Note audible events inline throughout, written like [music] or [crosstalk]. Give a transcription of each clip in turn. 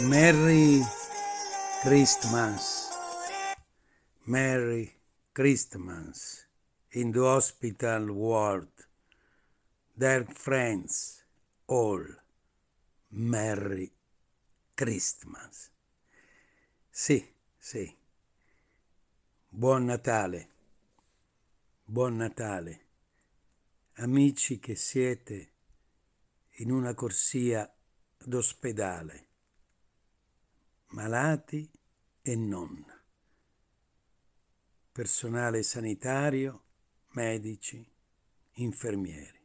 Merry Christmas. Merry Christmas in the hospital world. Dear friends, all. Merry Christmas. Sì, sì. Buon Natale. Buon Natale. Amici che siete in una corsia d'ospedale malati e non, personale sanitario, medici, infermieri.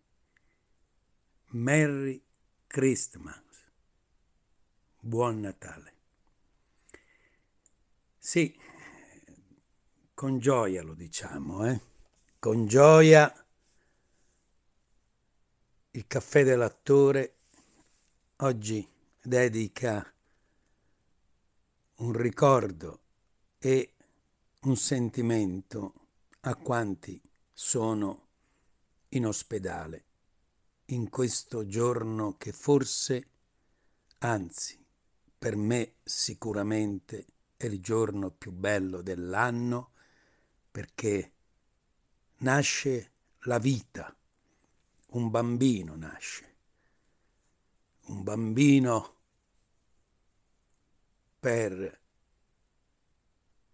Merry Christmas. Buon Natale. Sì, con gioia lo diciamo, eh? Con gioia il caffè dell'attore oggi dedica un ricordo e un sentimento a quanti sono in ospedale in questo giorno che forse, anzi, per me sicuramente è il giorno più bello dell'anno perché nasce la vita, un bambino nasce, un bambino per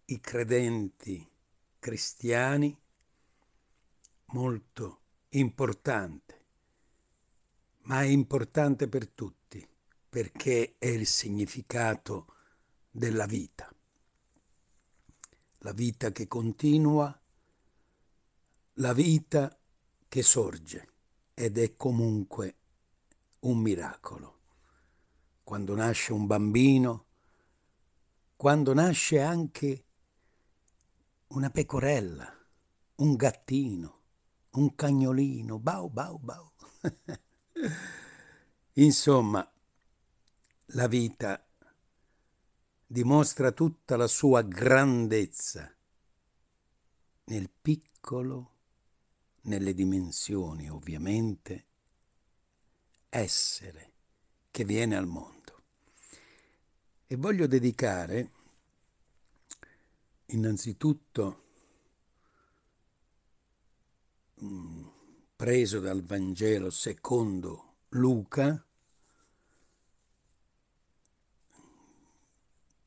i credenti cristiani molto importante, ma è importante per tutti perché è il significato della vita. La vita che continua, la vita che sorge ed è comunque un miracolo. Quando nasce un bambino, quando nasce anche una pecorella, un gattino, un cagnolino, bau bau bau. [laughs] Insomma, la vita dimostra tutta la sua grandezza nel piccolo, nelle dimensioni ovviamente, essere che viene al mondo. E voglio dedicare innanzitutto, mm, preso dal Vangelo secondo Luca,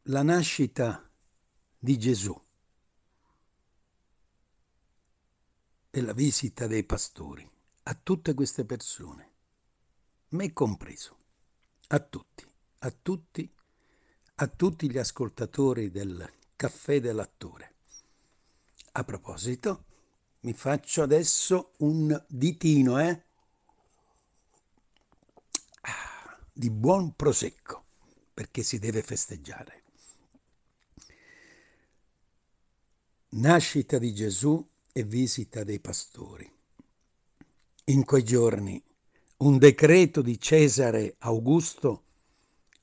la nascita di Gesù e la visita dei pastori a tutte queste persone, me compreso, a tutti, a tutti a tutti gli ascoltatori del caffè dell'attore. A proposito, mi faccio adesso un ditino, eh? Ah, di buon prosecco, perché si deve festeggiare. Nascita di Gesù e visita dei pastori. In quei giorni un decreto di Cesare Augusto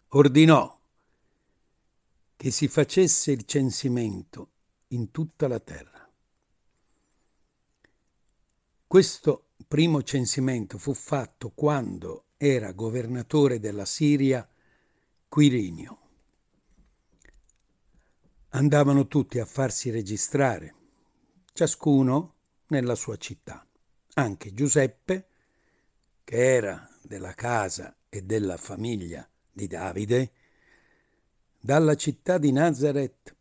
ordinò che si facesse il censimento in tutta la terra. Questo primo censimento fu fatto quando era governatore della Siria Quirinio. Andavano tutti a farsi registrare, ciascuno nella sua città. Anche Giuseppe, che era della casa e della famiglia di Davide, dalla città di Nazareth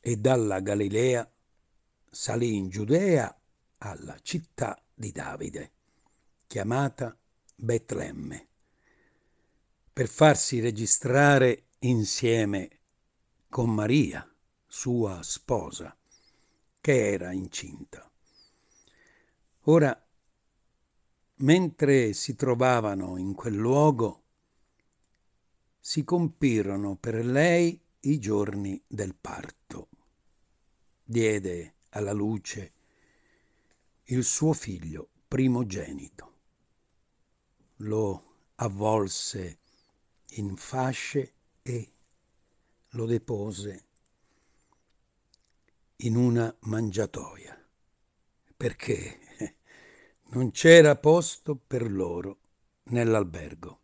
e dalla Galilea salì in Giudea alla città di Davide, chiamata Betlemme, per farsi registrare insieme con Maria, sua sposa, che era incinta. Ora, mentre si trovavano in quel luogo, si compirono per lei i giorni del parto. Diede alla luce il suo figlio primogenito. Lo avvolse in fasce e lo depose in una mangiatoia, perché [laughs] non c'era posto per loro nell'albergo.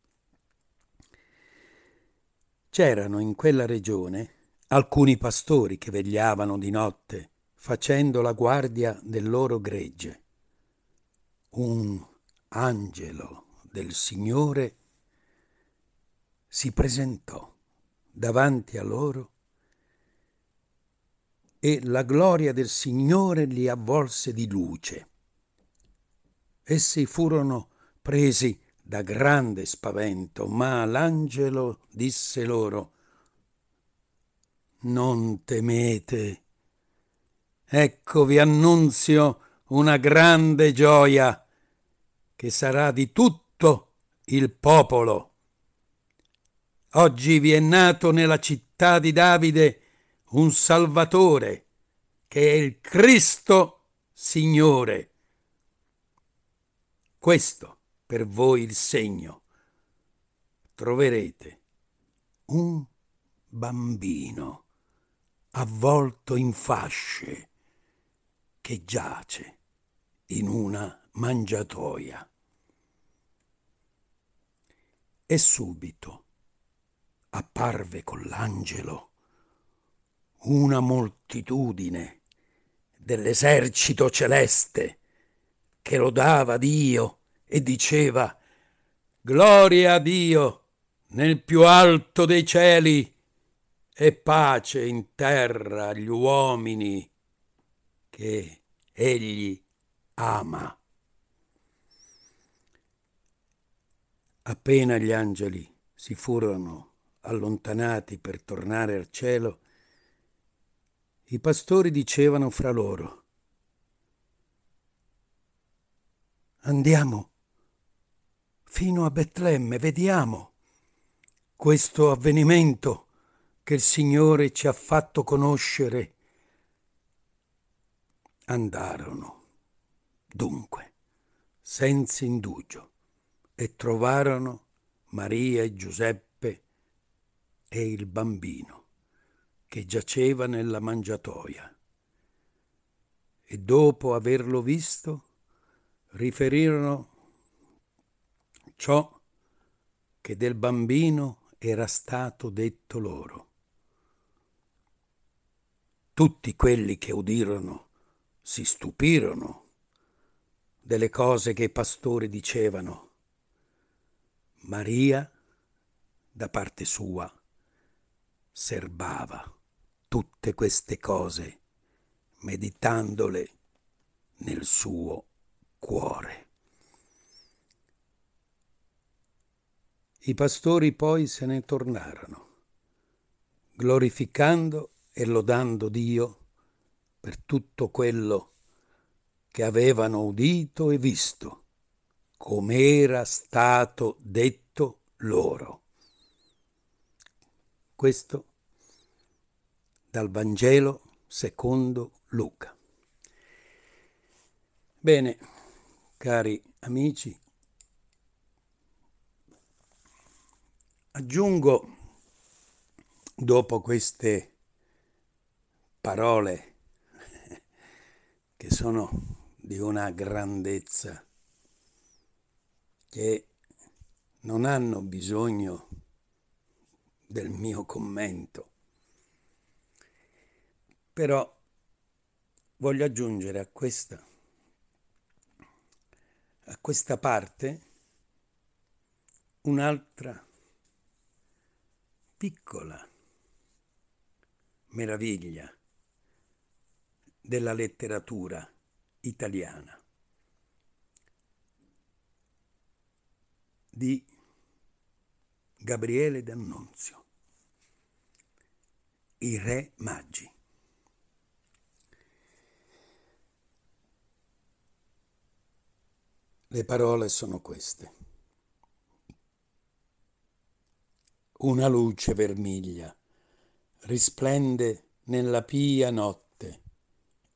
C'erano in quella regione alcuni pastori che vegliavano di notte facendo la guardia del loro gregge. Un angelo del Signore si presentò davanti a loro e la gloria del Signore li avvolse di luce. Essi furono presi da grande spavento, ma l'angelo disse loro, Non temete, ecco vi annunzio una grande gioia che sarà di tutto il popolo. Oggi vi è nato nella città di Davide un Salvatore, che è il Cristo Signore. Questo per voi il segno. Troverete un bambino avvolto in fasce che giace in una mangiatoia. E subito apparve con l'angelo una moltitudine dell'esercito celeste che lodava Dio e diceva Gloria a Dio nel più alto dei cieli e pace in terra agli uomini che egli ama. Appena gli angeli si furono allontanati per tornare al cielo, i pastori dicevano fra loro, Andiamo fino a Betlemme, vediamo questo avvenimento che il Signore ci ha fatto conoscere. Andarono, dunque, senza indugio, e trovarono Maria e Giuseppe e il bambino che giaceva nella mangiatoia. E dopo averlo visto, riferirono ciò che del bambino era stato detto loro. Tutti quelli che udirono si stupirono delle cose che i pastori dicevano. Maria, da parte sua, serbava tutte queste cose, meditandole nel suo cuore. I pastori poi se ne tornarono, glorificando e lodando Dio per tutto quello che avevano udito e visto, come era stato detto loro. Questo dal Vangelo secondo Luca. Bene, cari amici, aggiungo dopo queste parole che sono di una grandezza che non hanno bisogno del mio commento però voglio aggiungere a questa, a questa parte un'altra piccola meraviglia della letteratura italiana di Gabriele D'Annunzio, I Re Maggi. Le parole sono queste. Una luce vermiglia risplende nella pia notte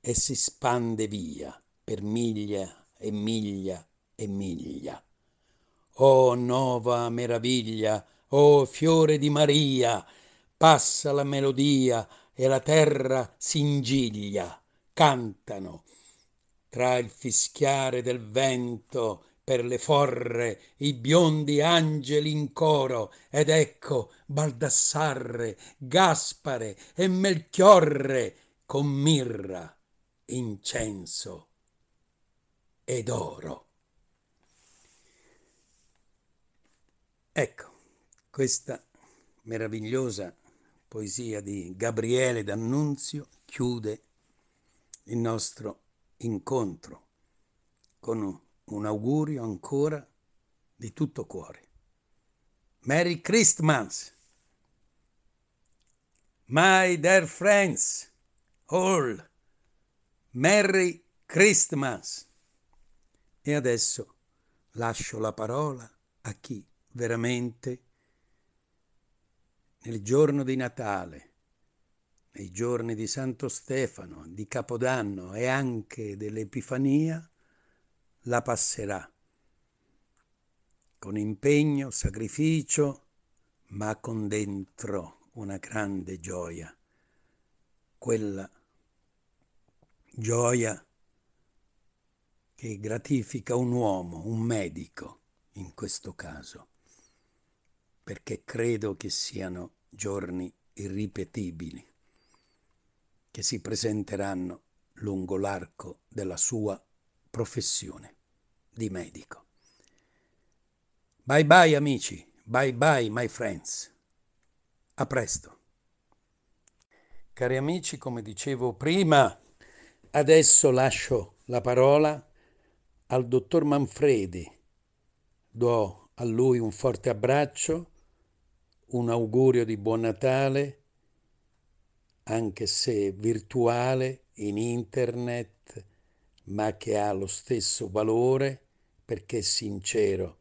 e si spande via per miglia e miglia e miglia. Oh nova meraviglia oh fiore di Maria, passa la melodia e la terra s'ingiglia, cantano tra il fischiare del vento per le forre i biondi angeli in coro ed ecco baldassarre gaspare e melchiorre con mirra incenso ed oro. Ecco questa meravigliosa poesia di Gabriele D'Annunzio chiude il nostro incontro con un augurio ancora di tutto cuore. Merry Christmas! My dear friends, all, Merry Christmas! E adesso lascio la parola a chi veramente nel giorno di Natale, nei giorni di Santo Stefano, di Capodanno e anche dell'Epifania, la passerà. Con impegno, sacrificio, ma con dentro una grande gioia, quella gioia che gratifica un uomo, un medico in questo caso, perché credo che siano giorni irripetibili che si presenteranno lungo l'arco della sua professione di medico. Bye bye amici, bye bye my friends. A presto. Cari amici, come dicevo prima, adesso lascio la parola al dottor Manfredi. Do a lui un forte abbraccio, un augurio di buon Natale, anche se virtuale, in internet, ma che ha lo stesso valore perché è sincero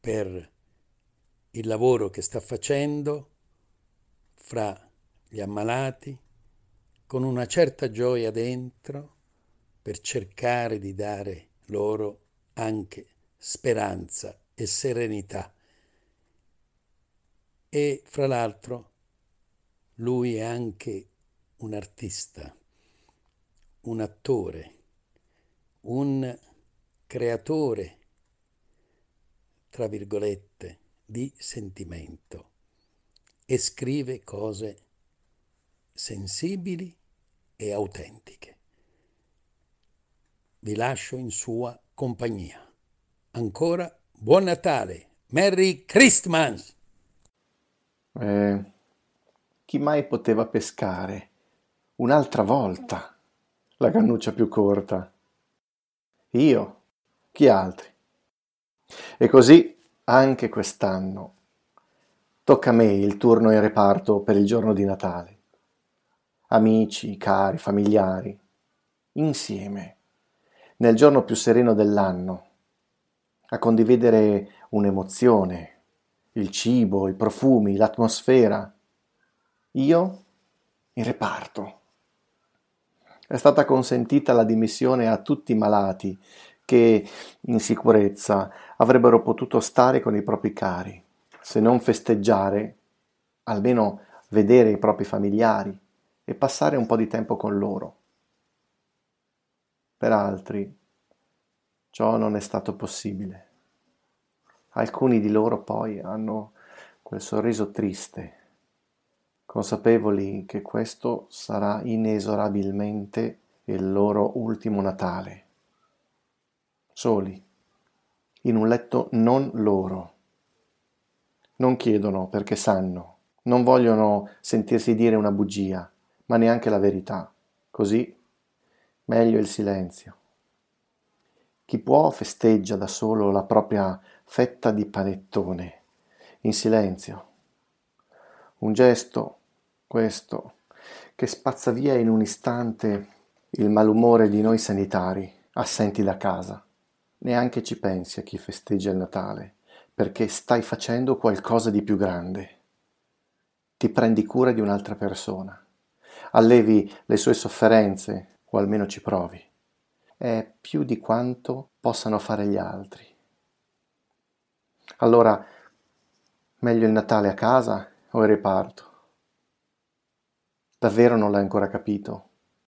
per il lavoro che sta facendo fra gli ammalati, con una certa gioia dentro per cercare di dare loro anche speranza e serenità. E fra l'altro lui è anche un artista, un attore un creatore, tra virgolette, di sentimento e scrive cose sensibili e autentiche. Vi lascio in sua compagnia. Ancora buon Natale, Merry Christmas! Eh, chi mai poteva pescare un'altra volta la cannuccia più corta? Io? Chi altri? E così anche quest'anno tocca a me il turno in reparto per il giorno di Natale. Amici, cari, familiari, insieme, nel giorno più sereno dell'anno, a condividere un'emozione, il cibo, i profumi, l'atmosfera. Io in reparto è stata consentita la dimissione a tutti i malati che, in sicurezza, avrebbero potuto stare con i propri cari, se non festeggiare, almeno vedere i propri familiari e passare un po' di tempo con loro. Per altri ciò non è stato possibile. Alcuni di loro poi hanno quel sorriso triste consapevoli che questo sarà inesorabilmente il loro ultimo Natale. Soli, in un letto non loro. Non chiedono perché sanno, non vogliono sentirsi dire una bugia, ma neanche la verità. Così meglio il silenzio. Chi può festeggia da solo la propria fetta di panettone, in silenzio. Un gesto questo, che spazza via in un istante il malumore di noi sanitari, assenti da casa. Neanche ci pensi a chi festeggia il Natale, perché stai facendo qualcosa di più grande. Ti prendi cura di un'altra persona, allevi le sue sofferenze, o almeno ci provi. È più di quanto possano fare gli altri. Allora, Meglio il Natale a casa o il riparto? Davvero non l'hai ancora capito?